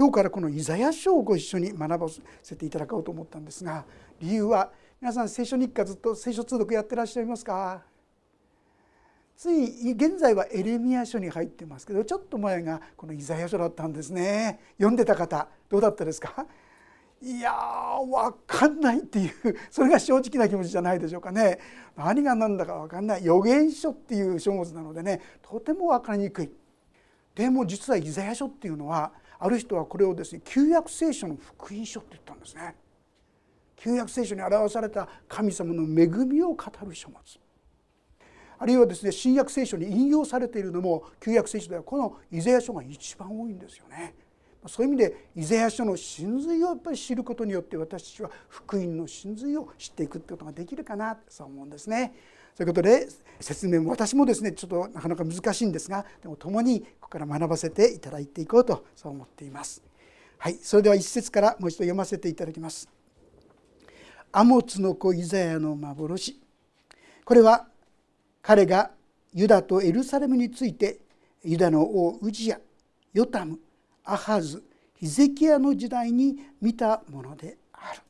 今日からこのイザヤ書をご一緒に学ばせていただこうと思ったんですが理由は皆さん聖書日課ずっと聖書通読やってらっしゃいますか？つい現在はエレミア書に入ってますけどちょっと前がこのイザヤ書だったんですね。読んでた方どうだったですか？いやー分かんないっていうそれが正直な気持ちじゃないでしょうかね。何が何だか分かんない。予言書っていう書物なのでねとても分かりにくい。でも実はイザヤ書っていうのはある人はこれをですね旧約聖書の福音書って言ったんですね旧約聖書に表された神様の恵みを語る書物あるいはですね新約聖書に引用されているのも旧約聖書ではこのイザヤ書が一番多いんですよね。そういう意味でイザヤ書の真髄をやっぱり知ることによって私たちは福音の真髄を知っていくってことができるかなそう思うんですね。ということで説明も私もですねちょっとなかなか難しいんですがでも共にここから学ばせていただいていこうとそう思っています。はい、それでは一節からもう一度読ませていただきます。アモツの子イザヤの幻これは彼がユダとエルサレムについてユダの王ウジヤヨタムアハズヒゼキヤの時代に見たものである、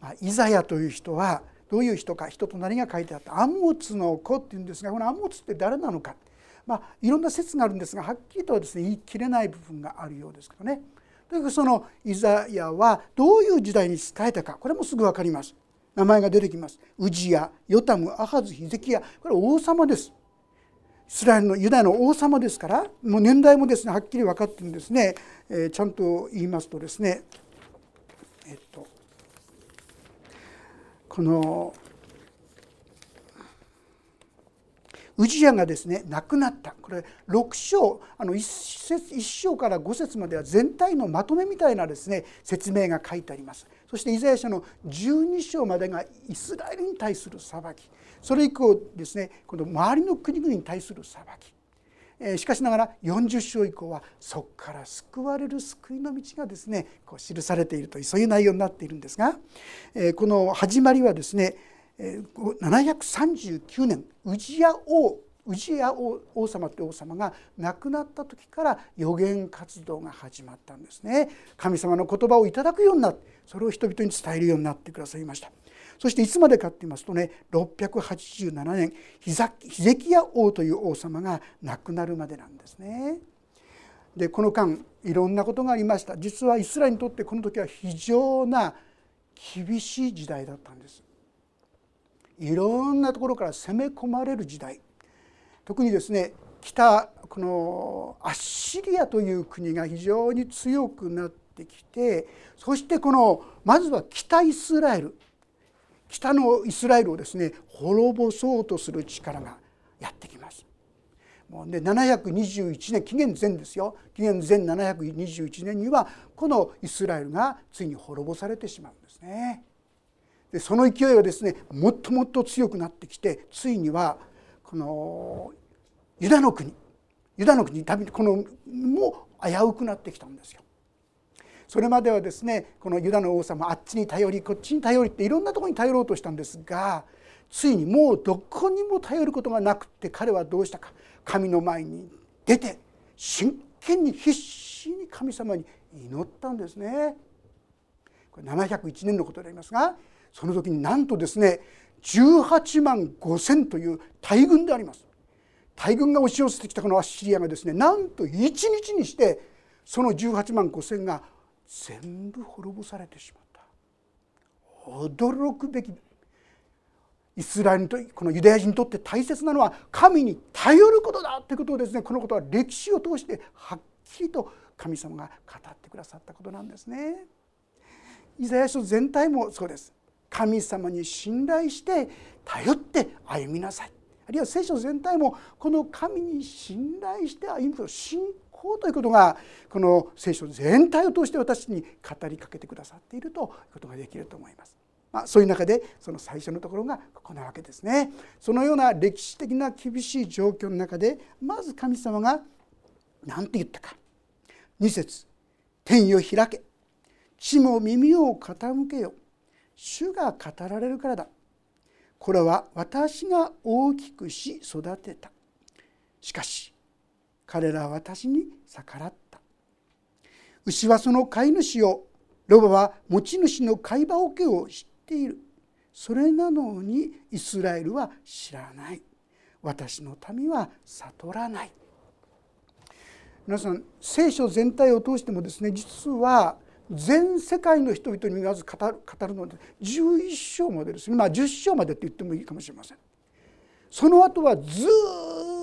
まあ、イザヤという人はどういう人か人となりが書いてあったアモツの子っていうんですがこのアモツって誰なのか、まあ、いろんな説があるんですがはっきりとはですね言い切れない部分があるようですけどねというかそのイザヤはどういう時代に仕えたかこれもすぐ分かります。名前が出てきます。ウジヤ、ヨタム、アハズ、ヒゼキヤこれ王様です。イスラエルのユダヤの王様ですからもう年代もですねはっきり分かってるんですね、えー、ちゃんと言いますとですねえっとこのウジヤがですね亡くなった。これ6章あの 1, 節1章から5節までは全体のまとめみたいなですね説明が書いてあります。そしてイザヤ書の12章までがイスラエルに対する裁き。それ以降ですねこの周りの国々に対する裁き。しかしながら40章以降はそこから救われる救いの道がですねこう記されているというそういう内容になっているんですがこの始まりはですね739年宇治屋王氏家王様という王様が亡くなった時から予言活動が始まったんですね。神様の言葉をいただくようになってそれを人々に伝えるようになってくださいました。そしていつまでかって言いますとね687年ヒゼキヤ王という王様が亡くなるまでなんですね。でこの間いろんなことがありました。実はイスラエルにとってこの時は非常な厳しい時代だったんです。いろんなところから攻め込まれる時代。特にですね北このアッシリアという国が非常に強くなってきてそしてこのまずは北イスラエル。北のイスラエルをですね滅ぼそうとする力がやってきます。もうね721年紀元前ですよ紀元前721年にはこのイスラエルがついに滅ぼされてしまうんですね。でその勢いはですねもっともっと強くなってきてついにはこのユダの国ユダの国このも危うくなってきたんですよ。それまではですねこのユダの王様あっちに頼りこっちに頼りっていろんなとこに頼ろうとしたんですがついにもうどこにも頼ることがなくって彼はどうしたか神の前に出て真剣に必死に神様に祈ったんですね。これ701年のことでありますがその時になんとですね18万5,000という大軍であります大軍が押し寄せてきたこのアッシリアがですねなんと1日にしてその18万5,000が全部滅ぼされてしまった驚くべきイスラエルにとこのユダヤ人にとって大切なのは神に頼ることだということをですねこのことは歴史を通してはっきりと神様が語ってくださったことなんですね。イザヤ書全体もそうです。神様に信頼して頼って歩みなさいあるいは聖書全体もこの神に信頼して歩む信仰ということがこの聖書全体を通して私に語りかけてくださっているということができると思います。まあ、そういう中でその最初のところがここなわけですね。そのような歴史的な厳しい状況の中でまず神様が何て言ったか。2節。天を開け。地も耳を傾けよ」主が語られるからだ。これは私が大きくし育てた。しかし彼らは私に逆らった。牛はその飼い主をロバは持ち主の飼い場桶を知っている。それなのにイスラエルは知らない。私の民は悟らない。皆さん聖書全体を通してもですね実は全世界の人々にまず語る語るので11章までですね。まあ10章までって言ってもいいかもしれません。その後はずっ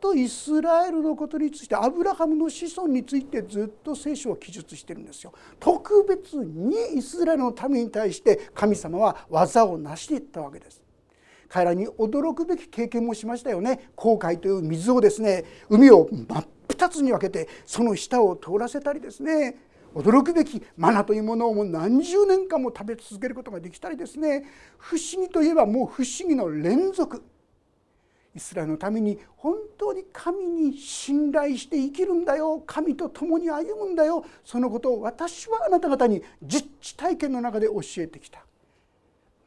とイスラエルのことについてアブラハムの子孫についてずっと聖書は記述してるんですよ。特別にイスラエルの民に対して神様は技を成していったわけです。彼らに驚くべき経験もしましたよね航海という水をですね海を真っ二つに分けてその下を通らせたりですね驚くべきマナというものをもう何十年間も食べ続けることができたりですね不思議といえばもう不思議の連続イスラエルのために本当に神に信頼して生きるんだよ神と共に歩むんだよそのことを私はあなた方に実地体験の中で教えてきた。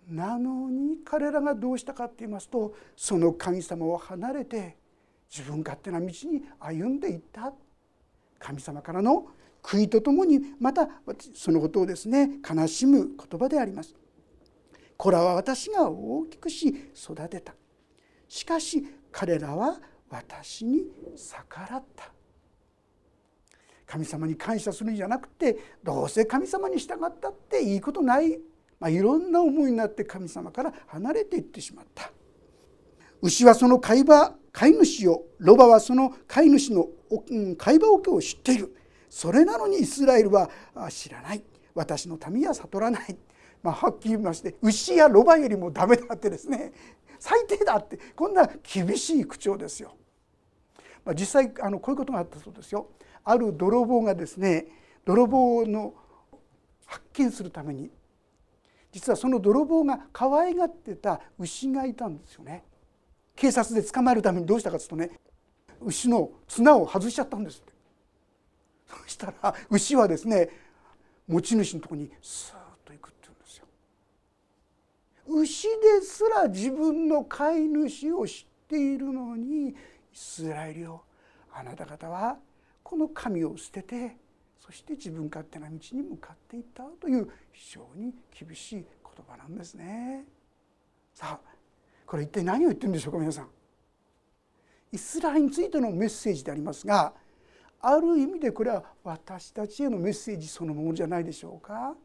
なのに彼らがどうしたかって言いますとその神様を離れて自分勝手な道に歩んでいった。神様からの悔いとともにまたそのことをですね悲しむ言葉であります。子らは私が大きくし育てた。しかし彼らは私に逆らった。神様に感謝するんじゃなくてどうせ神様に従ったっていいことない、まあ、いろんな思いになって神様から離れていってしまった。牛はその飼い場飼い主をロバはその飼い主の飼い場桶を知っている。それなのにイスラエルは知らない。私の民は悟らない、まあ、はっきり言いまして牛やロバよりもダメだってですね。最低だってこんな厳しい口調ですよ。まあ、実際あのこういうことがあったそうですよ。ある泥棒がですね泥棒の発見するために実はその泥棒が可愛がってた牛がいたんですよね。警察で捕まえるためにどうしたかというとね牛の綱を外しちゃったんですってそしたら牛はですね持ち主のとこにスーッと行くって言うんですよ。牛ですら自分の飼い主を知っているのにイスラエルよあなた方はこの神を捨ててそして自分勝手な道に向かっていったという非常に厳しい言葉なんですね。さあこれ一体何を言ってるんでしょうか皆さん。イスラエルについてのメッセージでありますがある意味でこれは私たちへのメッセージそのものじゃないでしょうか。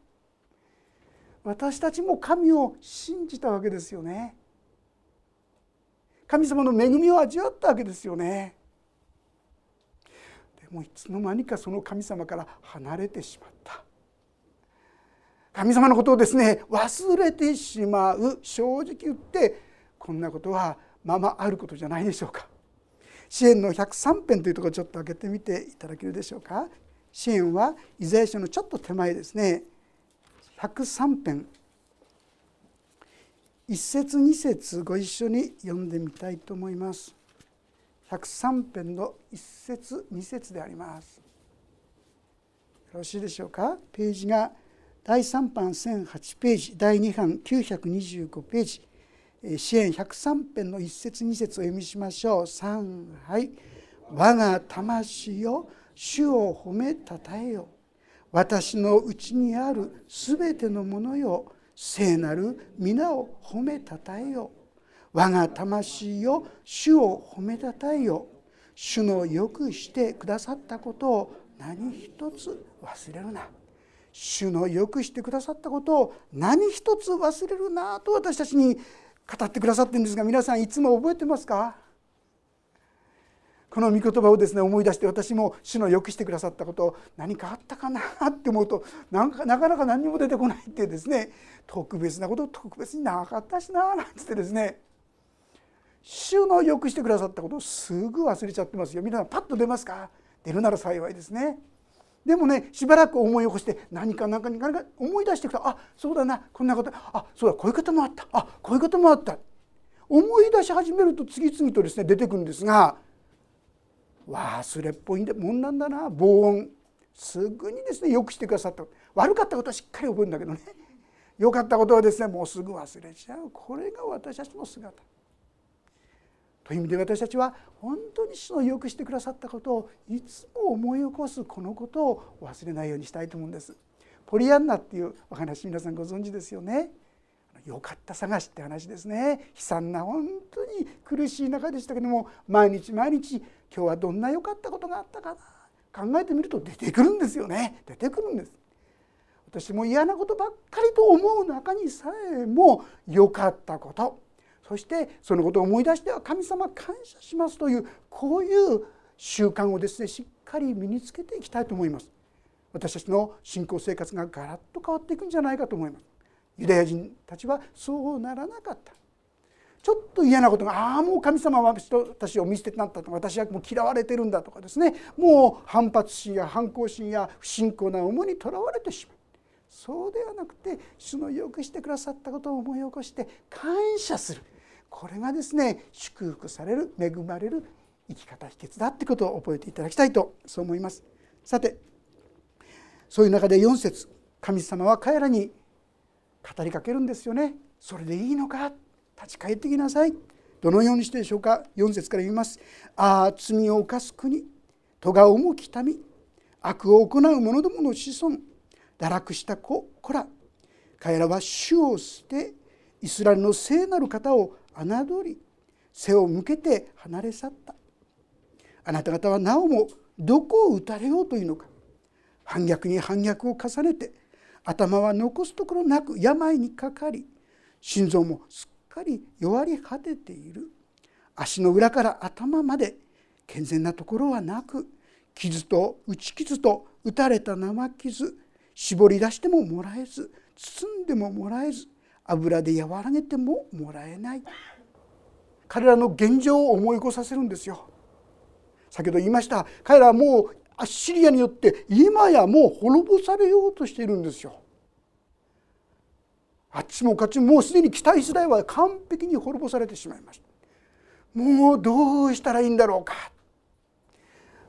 私たちも神を信じたわけですよね。神様の恵みを味わったわけですよね。でもいつの間にかその神様から離れてしまった。神様のことをですね忘れてしまう正直言ってこんなことはままあることじゃないでしょうか支援の103編というところちょっと開けてみていただけるでしょうか支援はイザヤ書のちょっと手前ですね103編一節二節ご一緒に読んでみたいと思います。103編の一節二節であります。よろしいでしょうか？ページが第3版1008ページ第2版925ページ。支援103編の一節二節を読みしましょう。3はい。我が魂よ主を褒めたたえよ。私のうちにあるすべてのものよ聖なる皆を褒めたたえよ。我が魂よ主を褒めたたえよ。主のよくしてくださったことを何一つ忘れるな。主のよくしてくださったことを何一つ忘れるなと私たちに語ってくださってるんですが皆さんいつも覚えてますか？この御言葉をですね思い出して私も主のよくしてくださったこと何かあったかなって思うとなんかなかなか何にも出てこないってですね特別なこと特別になかったしななんつってですね。主のよくしてくださったことをすぐ忘れちゃってますよ。皆さんパッと出ますか？出るなら幸いですね。でもねしばらく思い起こして何か何か何か思い出していくとあそうだなこんなことあそうだこういうこともあった。あこういうこともあった。思い出し始めると次々とですね出てくるんですが忘れっぽいもんなんだな。防音。すぐにですねよくしてくださった。悪かったことはしっかり覚えるんだけどね。良かったことはですねもうすぐ忘れちゃう。これが私たちの姿。という意味で私たちは本当に主のよくしてくださったことをいつも思い起こすこのことを忘れないようにしたいと思うんです。ポリアンナっていうお話皆さんご存知ですよね。よかった探しって話ですね。悲惨な本当に苦しい中でしたけども毎日毎日今日はどんな良かったことがあったかな？考えてみると出てくるんですよね。出てくるんです。私も嫌なことばっかりと思う中にさえも良かったこと。そしてそのことを思い出しては神様感謝しますというこういう習慣をですねしっかり身につけていきたいと思います。私たちの信仰生活がガラッと変わっていくんじゃないかと思います。ユダヤ人たちはそうならなかった。ちょっと嫌なことがああもう神様は私を見捨ててなったとか私はもう嫌われてるんだとかですね。もう反発心や反抗心や不信仰な思いにとらわれてしまう。そうではなくて主のよくしてくださったことを思い起こして感謝する。これがですね祝福される恵まれる生き方秘訣だってことを覚えていただきたいとそう思います。さてそういう中で4節神様は彼らに語りかけるんですよね。それでいいのか立ち返ってきなさい。どのようにしてでしょうか？4節から言いますああ罪を犯す国戸が重き民悪を行う者どもの子孫堕落した子子ら彼らは主を捨てイスラエルの聖なる方を侮り背を向けて離れ去った。あなた方はなおもどこを打たれようというのか？反逆に反逆を重ねて頭は残すところなく病にかかり心臓もすっかり弱り果てている。足の裏から頭まで健全なところはなく傷と打ち傷と打たれた生傷絞り出してももらえず包んでももらえず油で和らげてももらえない。彼らの現状を思い起こさせるんですよ。先ほど言いました。彼らはもうアッシリアによって今やもう滅ぼされようとしているんですよ。あっちもこっちももうすでに北イスラエルは完璧に滅ぼされてしまいました。もうどうしたらいいんだろうか。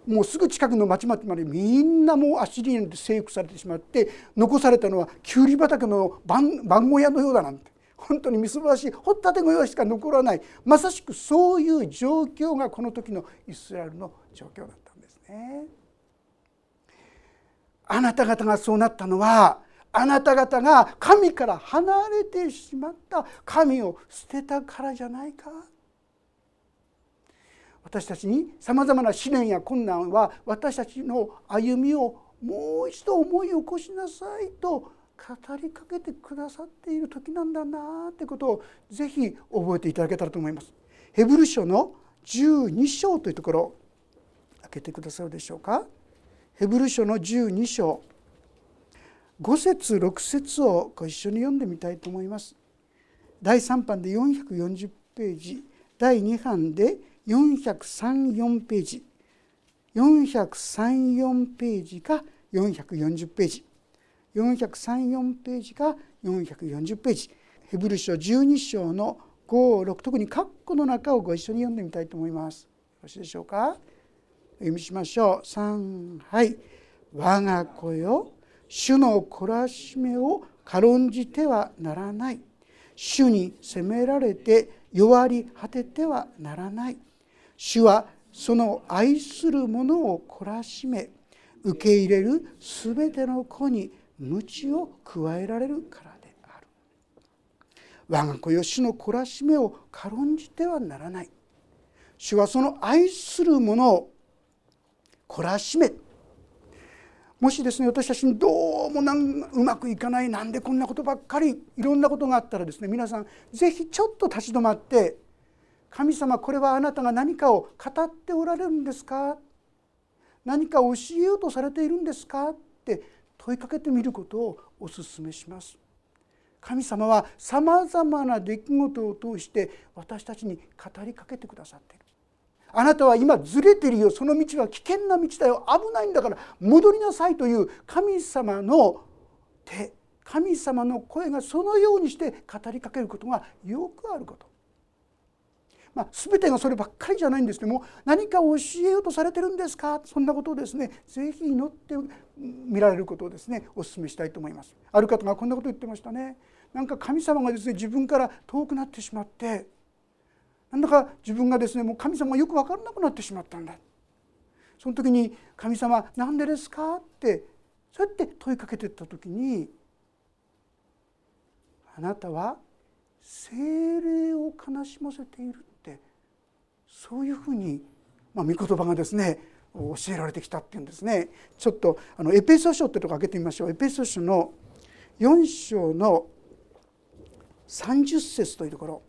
もうすぐ近くの町々までみんなもうアッシリアに征服されてしまって残されたのはきゅうり畑の番小屋のようだなんて本当にみすぼらしい掘ったて小屋しか残らないまさしくそういう状況がこの時のイスラエルの状況だったんですね。あなた方がそうなったのはあなた方が神から離れてしまった神を捨てたからじゃないか私たちにさまざまな試練や困難は私たちの歩みをもう一度思い起こしなさいと語りかけてくださっている時なんだなってことをぜひ覚えていただけたらと思います。ヘブル書の12章というところ開けてくださるでしょうか？ヘブル書の12章5節6節をご一緒に読んでみたいと思います。第3版で440ページ。第2版で434ページ。434ページか440ページ。434ページか440ページ。ヘブル書12章の56特に括弧の中をご一緒に読んでみたいと思います。よろしいでしょうか？読みしましょう。3はい。我が子よ。主の懲らしめを軽んじてはならない。主に責められて弱り果ててはならない。主はその愛する者を懲らしめ受け入れるすべての子に鞭を加えられるからである。我が子よ主の懲らしめを軽んじてはならない。主はその愛する者を懲らしめもしですね私たちにどうもなんうまくいかないなんでこんなことばっかりいろんなことがあったらですね皆さん是非ちょっと立ち止まって「神様これはあなたが何かを語っておられるんですか?」何か教えようとされているんですか？って問いかけてみることをお勧めします。神様はさまざまな出来事を通して私たちに語りかけてくださっている。あなたは今ずれてるよその道は危険な道だよ危ないんだから戻りなさいという神様の手神様の声がそのようにして語りかけることがよくあること。まあ、全てがそればっかりじゃないんですけども何か教えようとされてるんですか？そんなことをですね是非祈って見られることをですねお勧めしたいと思います。ある方がこんなこと言ってましたね。なんか神様がですね自分から遠くなってしまってなんだか自分がですねもう神様がよく分からなくなってしまったんだ。その時に「神様何でですか?」ってそうやって問いかけてった時に「あなたは精霊を悲しませている」ってそういうふうに、まあ、御言葉がですね教えられてきたっていうんですね。ちょっとあのエペソ書ってとこ開けてみましょう。エペソ書の4章の30節というところ。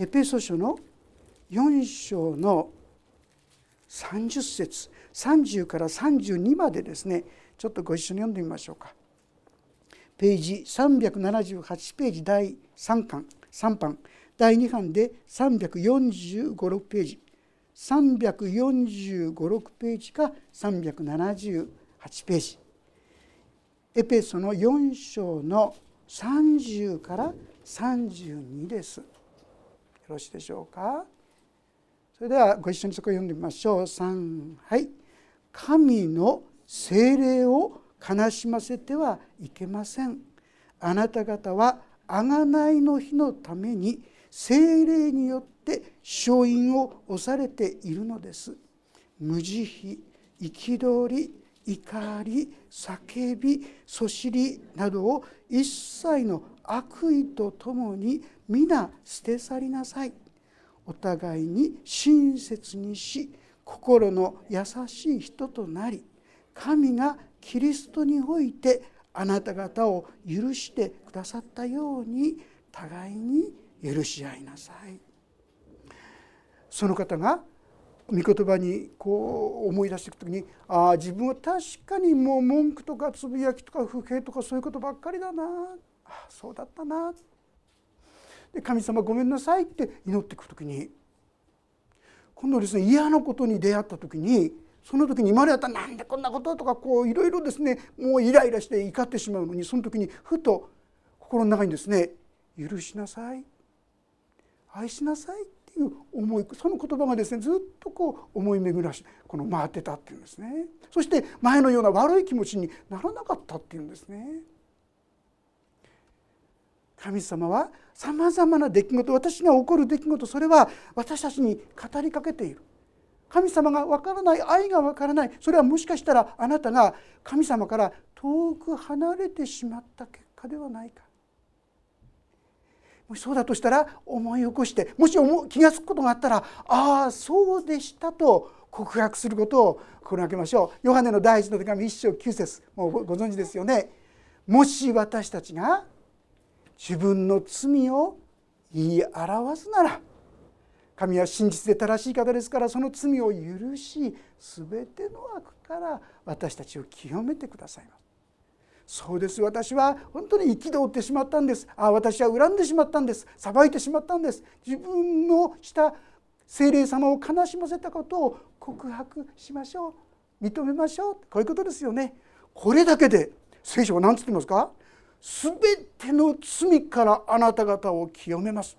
エペソ書の4章の30節30から32までですねちょっとご一緒に読んでみましょうか。ページ378ページ第3巻3版第2版で3456ページ3456ページか378ページエペソの4章の30から32です。よろしいでしょうか？それではご一緒にそこを読んでみましょう。3はい。神の精霊を悲しませてはいけません。あなた方は贖いの日のために精霊によって勝因を押されているのです。無慈悲憤り怒り叫びそしりなどを一切の悪意とともに皆捨て去りなさい。お互いに親切にし心の優しい人となり神がキリストにおいてあなた方を許してくださったように互いに許し合いなさい。その方が御言葉にこう思い出していく時にああ自分は確かにもう文句とかつぶやきとか不平とかそういうことばっかりだなああそうだったな。で神様ごめんなさいって祈っていく時に今度ですね嫌なことに出会った時にその時に今までだったらなんでこんなこととかこういろいろですねもうイライラして怒ってしまうのにその時にふと心の中にですね許しなさい。愛しなさいっていう思いその言葉がですねずっとこう思い巡らしこの回ってたっていうんですね。そして前のような悪い気持ちにならなかったっていうんですね。神様はさまざまな出来事私が起こる出来事それは私たちに語りかけている。神様がわからない愛がわからないそれはもしかしたらあなたが神様から遠く離れてしまった結果ではないか。もしそうだとしたら思い起こしてもし気が付くことがあったらああそうでしたと告白することを心がけましょう。ヨハネの第一の手紙一章九節。もうご存知ですよね。もし私たちが自分の罪を言い表すなら神は真実で正しい方ですからその罪を許し全ての悪から私たちを清めてくださいます。そうです。私は本当に憤ってしまったんです。ああ私は恨んでしまったんです。裁いてしまったんです。自分のした精霊様を悲しませたことを告白しましょう。認めましょう。こういうことですよね。これだけで聖書は何つってますか？全ての罪からあなた方を清めます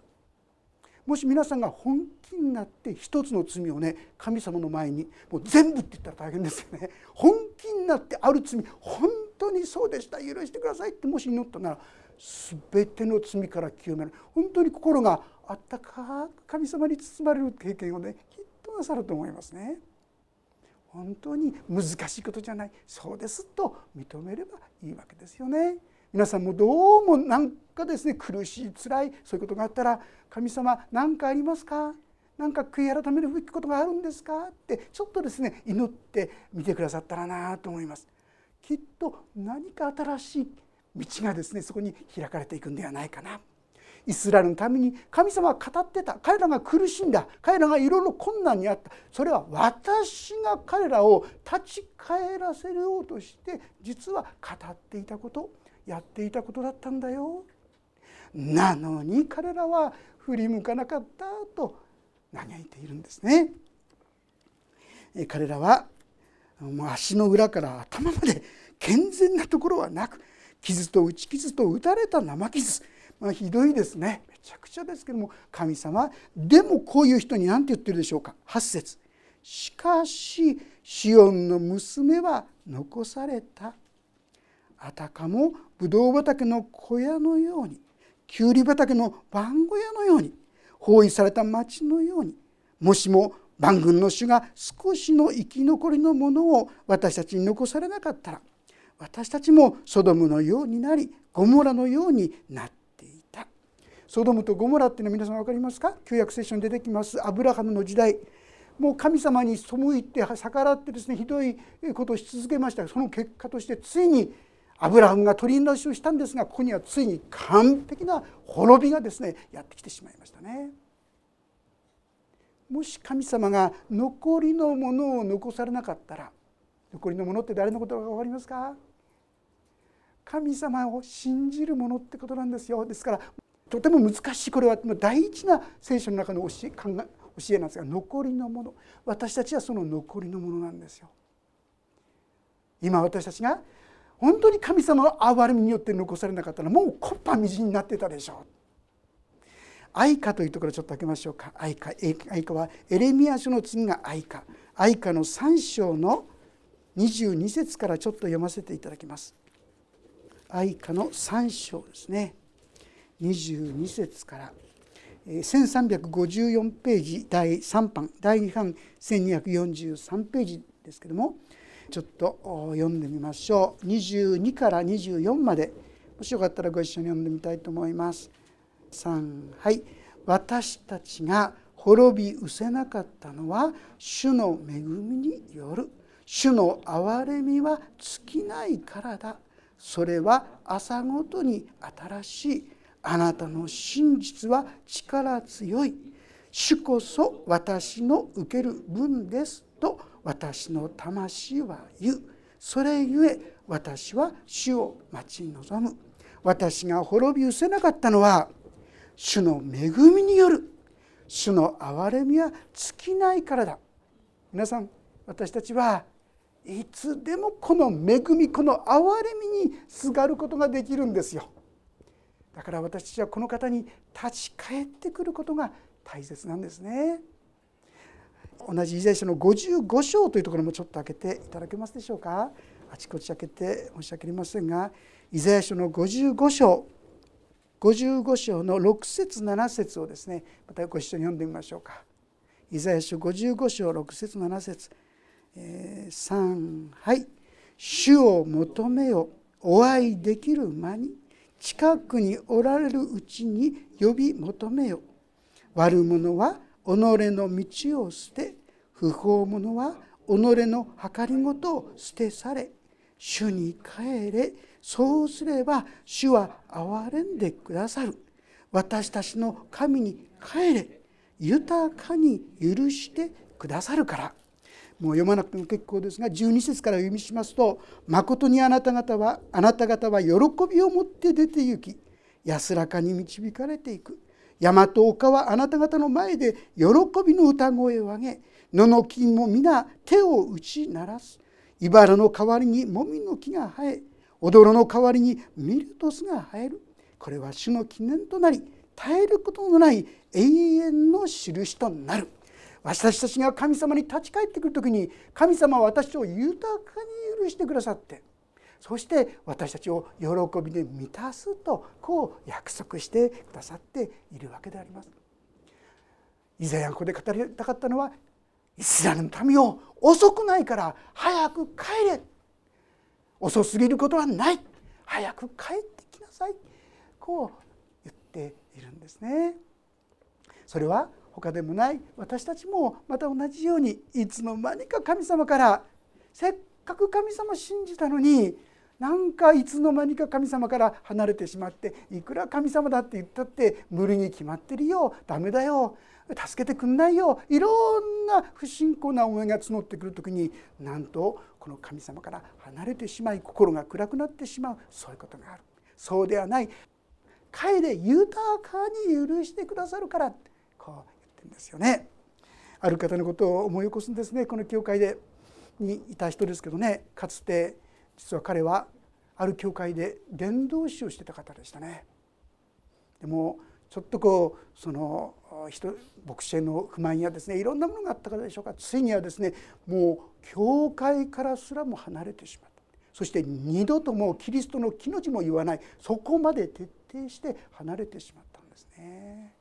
もし皆さんが本気になって一つの罪をね神様の前にもう全部って言ったら大変ですよね本気になってある罪本当にそうでした許してくださいってもし祈ったなら全ての罪から清める本当に心があったかく神様に包まれる経験をねきっとなさると思いますね。本当に難しいことじゃないそうですと認めればいいわけですよね。皆さんもどうも何かですね苦しい辛いそういうことがあったら「神様何かありますか?」何か悔い改めるべきことがあるんですか？ってちょっとですね祈ってみてくださったらなと思います。きっと何か新しい道がですねそこに開かれていくんではないかな。イスラエルのために神様は語ってた彼らが苦しんだ彼らがいろいろ困難にあったそれは私が彼らを立ち返らせようとして実は語っていたことやっていたことだったんだよ。なのに彼らは振り向かなかったと嘆いているんですね。彼らはもう足の裏から頭まで健全なところはなく傷と打ち傷と打たれた生傷、まあ、ひどいですね。めちゃくちゃですけども神様でもこういう人に何て言ってるでしょうか。8節。しかしシオンの娘は残された。あたかもぶどう畑の小屋のようにきゅうり畑の番小屋のように包囲された町のようにもしも万軍の主が少しの生き残りのものを私たちに残されなかったら私たちもソドムのようになりゴモラのようになっていた。ソドムとゴモラっていうのは皆さん分かりますか？旧約聖書に出てきます。アブラハムの時代。もう神様に背いて逆らってですねひどいことをし続けましたその結果としてついにアブラハムが取り直しをしたんですがここにはついに完璧な滅びがですねやってきてしまいましたね。もし神様が残りのものを残されなかったら残りのものって誰のことか分かりますか？神様を信じるものってことなんですよですからとても難しいこれは大事な聖書の中の教え考え教えなんですが残りのもの私たちはその残りのものなんですよ。今私たちが本当に神様の憐れみによって残されなかったらもうコッパみじんになってたでしょう。愛花というところちょっと開けましょうか。愛花愛花はエレミア書の次が愛花愛花の3章の22節からちょっと読ませていただきます。愛花の3章ですね。22節から。1354ページ第3版。第2版1243ページですけども。ちょっと読んでみましょう。22から24まで。もしよかったらご一緒に読んでみたいと思います。3はい。私たちが滅び失せなかったのは主の恵みによる。主の憐れみは尽きないからだ。それは朝ごとに新しい。あなたの真実は力強い。主こそ私の受ける分ですと私の魂は言う。それゆえ私は主を待ち望む。私が滅び失せなかったのは主の恵みによる。主の憐れみは尽きないからだ。皆さん私たちはいつでもこの恵みこの憐れみにすがることができるんですよ。だから私たちはこの方に立ち返ってくることが大切なんですね。同じイザヤ書の55章というところもちょっと開けていただけますでしょうか。あちこち開けて申し訳ありませんがイザヤ書の55章55章の6節7節をですねまたご一緒に読んでみましょうか。イザヤ書55章6節7節、えー、3はい「主を求めよお会いできる間に近くにおられるうちに呼び求めよ」「悪者は己の道を捨て不法者は己の計りごとを捨てされ主に帰れそうすれば主は憐れんでくださる。私たちの神に帰れ豊かに許してくださるから。もう読まなくても結構ですが12節から読みしますと「まことにあなた方はあなた方は喜びを持って出て行き安らかに導かれていく」山と丘はあなた方の前で喜びの歌声を上げ野の木も皆手を打ち鳴らす。茨の代わりにもみの木が生え踊ろの代わりにミルトスが生える。これは主の記念となり絶えることのない永遠の印となる。私たちが神様に立ち返ってくる時に神様は私を豊かに許してくださってそして私たちを喜びで満たすとこう約束してくださっているわけであります。イザヤがここで語りたかったのはイスラエルの民を遅くないから早く帰れ遅すぎることはない早く帰ってきなさいこう言っているんですね。それは他でもない私たちもまた同じようにいつの間にか神様からせっかく神様信じたのになんかいつの間にか神様から離れてしまっていくら神様だって言ったって無理に決まってるよダメだよ助けてくんないよいろんな不信仰な思いが募ってくる時になんとこの神様から離れてしまい心が暗くなってしまうそういうことがある。そうではない。帰れ豊かに許してくださるからこう言ってるんですよね。ある方のことを思い起こすんですねこの教会で。にいた人ですけどねかつて実は彼はある教会で伝道師をしてた方でしたね。でもちょっとこうその人牧師への不満やですねいろんなものがあったからでしょうかついにはですねもう教会からすらも離れてしまったそして二度ともキリストの木の字も言わないそこまで徹底して離れてしまったんですね。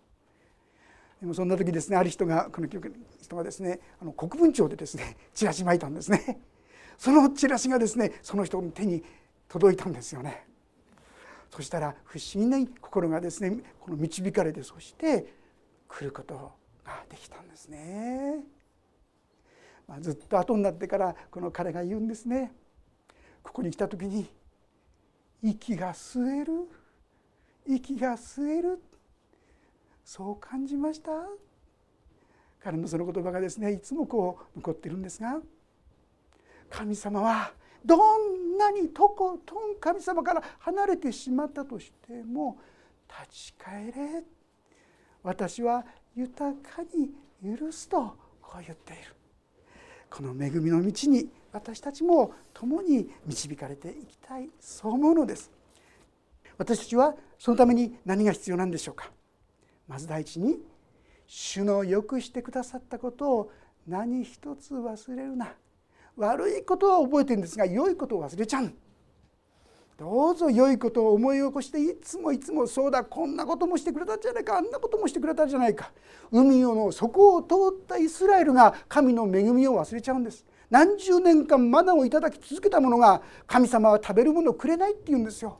でもそんな時ですねある人がこの人がですねあの国分庁でですねチラシ巻いたんですねそのチラシがですねその人の手に届いたんですよね。そしたら不思議な心がですねこの導かれてそして来ることができたんですね、まあ、ずっと後になってからこの彼が言うんですね。ここに来た時に息が吸える？息が吸える？そう感じました？彼のその言葉がですねいつもこう残ってるんですが神様はどんなにとことん神様から離れてしまったとしても立ち返れ。私は豊かに許すとこう言っている。この恵みの道に私たちも共に導かれていきたいそう思うのです。私たちはそのために何が必要なんでしょうか。まず第一に主のよくしてくださったことを何一つ忘れるな。悪いことは覚えてるんですが良いことを忘れちゃう。どうぞ良いことを思い起こしていつもいつもそうだこんなこともしてくれたんじゃないかあんなこともしてくれたんじゃないか。海の底を通ったイスラエルが神の恵みを忘れちゃうんです。何十年間マナをいただき続けたものが神様は食べるものをくれないって言うんですよ。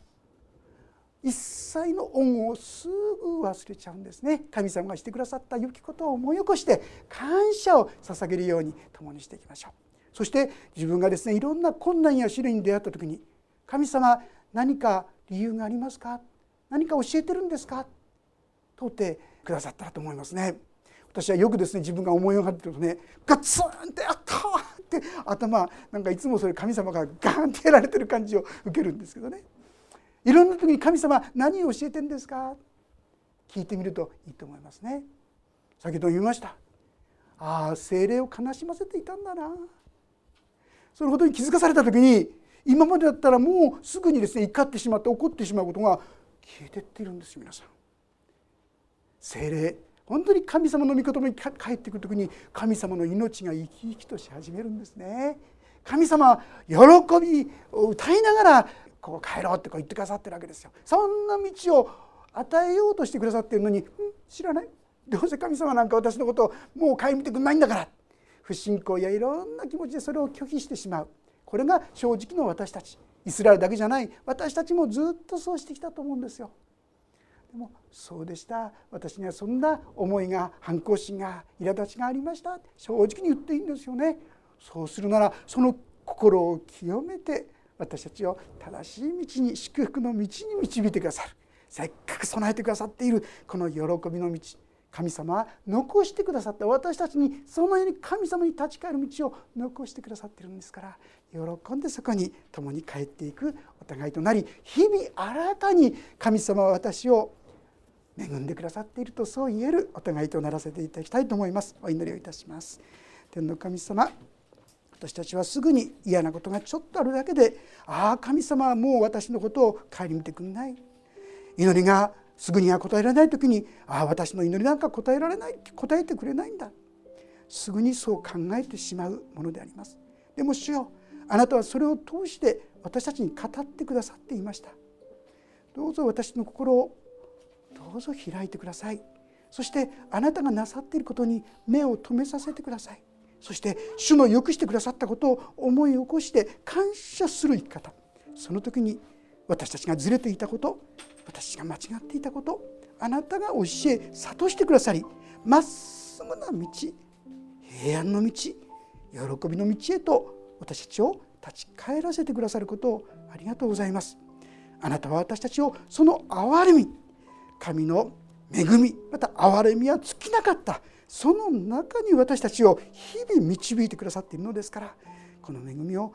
一切の恩をすぐ忘れちゃうんですね。神様がしてくださった良きことを思い起こして感謝を捧げるように共にしていきましょう。そして自分がですねいろんな困難や試練に出会った時に神様何か理由がありますか？何か教えてるんですか？問うてくださったらと思いますね。私はよくですね自分が思い上がってるとねガツンってあったって頭なんかいつもそれ神様がガーンってやられてる感じを受けるんですけどね。いろんな時に神様何を教えてんですか？聞いてみるといいと思いますね。先ほど言いました。ああ精霊を悲しませていたんだな。そのことに気づかされた時に今までだったらもうすぐにですね怒ってしまって怒ってしまうことが消えてっているんです皆さん。精霊本当に神様の御言葉に帰ってくる時に神様の命が生き生きとし始めるんですね。神様は喜びを歌いながらこう帰ろうってこう言ってくださってるわけですよ。そんな道を与えようとしてくださってるのに、知らない。どうせ神様なんか私のことをもう顧みてくんないんだから。不信仰やいろんな気持ちでそれを拒否してしまう。これが正直の私たち。イスラエルだけじゃない。私たちもずっとそうしてきたと思うんですよ。でもそうでした。私にはそんな思いが反抗心が苛立ちがありました。正直に言っていいんですよね。そうするならその心を清めて私たちを正しい道に祝福の道に導いてくださる。せっかく備えてくださっているこの喜びの道。神様は残してくださった私たちにそのように神様に立ち返る道を残してくださっているんですから喜んでそこに共に帰っていくお互いとなり日々新たに神様は私を恵んでくださっているとそう言えるお互いとならせていただきたいと思います。お祈りをいたします。天の神様私たちはすぐに嫌なことがちょっとあるだけでああ神様はもう私のことを顧みてくんない。祈りがすぐには答えられない時にああ私の祈りなんか答えられない答えてくれないんだ。すぐにそう考えてしまうものであります。でも主よあなたはそれを通して私たちに語ってくださっていました。どうぞ私の心をどうぞ開いてください。そしてあなたがなさっていることに目を留めさせてください。そして主のよくしてくださったことを思い起こして感謝する生き方。その時に私たちがずれていたこと私が間違っていたことあなたが教え諭してくださりまっすぐな道平安の道喜びの道へと私たちを立ち返らせてくださることをありがとうございます。あなたは私たちをその憐れみ神の恵みまた憐れみは尽きなかったその中に私たちを日々導いてくださっているのですからこの恵みをもっ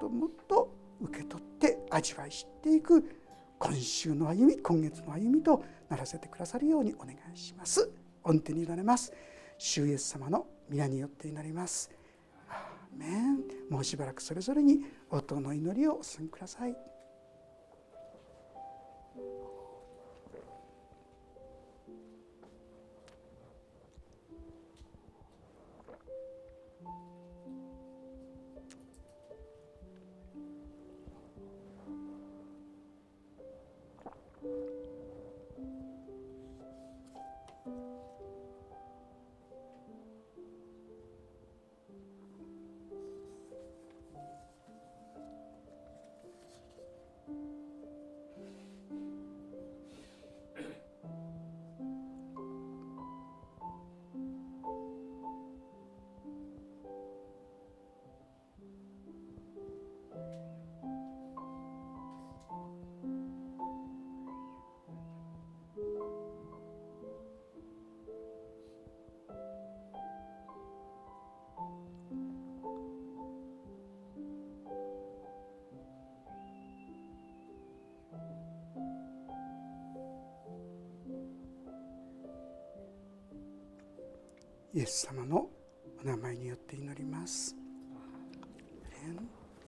ともっと受け取って味わい知っていく今週の歩み今月の歩みとならせてくださるようにお願いします。御手に委ねます。主イエス様の皆によって祈ります。アーメン。もうしばらくそれぞれに音の祈りをお進みください。イエス様のお名前によって祈ります。